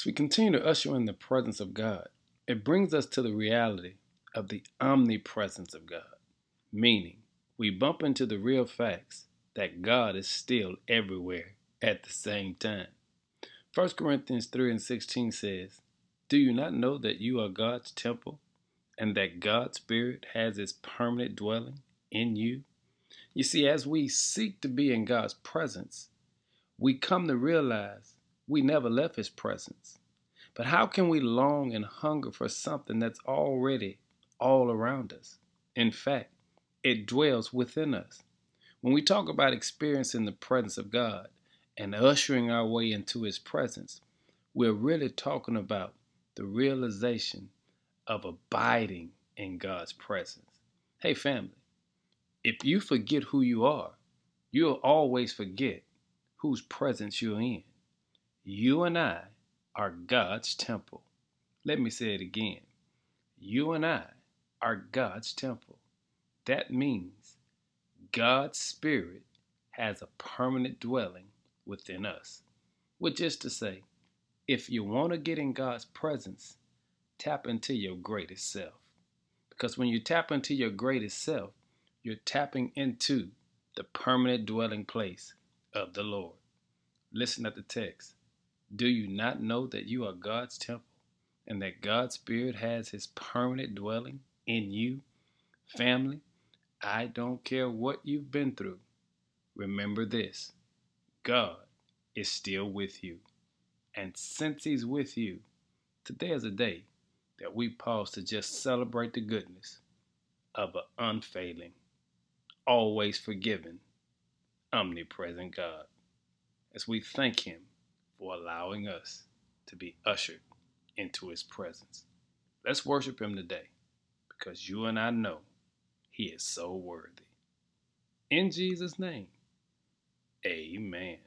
As we continue to usher in the presence of God, it brings us to the reality of the omnipresence of God, meaning we bump into the real facts that God is still everywhere at the same time. 1 Corinthians 3 and 16 says, Do you not know that you are God's temple and that God's Spirit has its permanent dwelling in you? You see, as we seek to be in God's presence, we come to realize we never left His presence. But how can we long and hunger for something that's already all around us? In fact, it dwells within us. When we talk about experiencing the presence of God and ushering our way into His presence, we're really talking about the realization of abiding in God's presence. Hey, family, if you forget who you are, you'll always forget whose presence you're in. You and I are God's temple. Let me say it again. You and I are God's temple. That means God's Spirit has a permanent dwelling within us. Which is to say, if you want to get in God's presence, tap into your greatest self. Because when you tap into your greatest self, you're tapping into the permanent dwelling place of the Lord. Listen at the text. Do you not know that you are God's temple and that God's Spirit has his permanent dwelling in you? Family, I don't care what you've been through. Remember this God is still with you. And since He's with you, today is a day that we pause to just celebrate the goodness of an unfailing, always forgiving, omnipresent God as we thank Him for allowing us to be ushered into His presence. Let's worship Him today because you and I know He is so worthy. In Jesus' name, amen.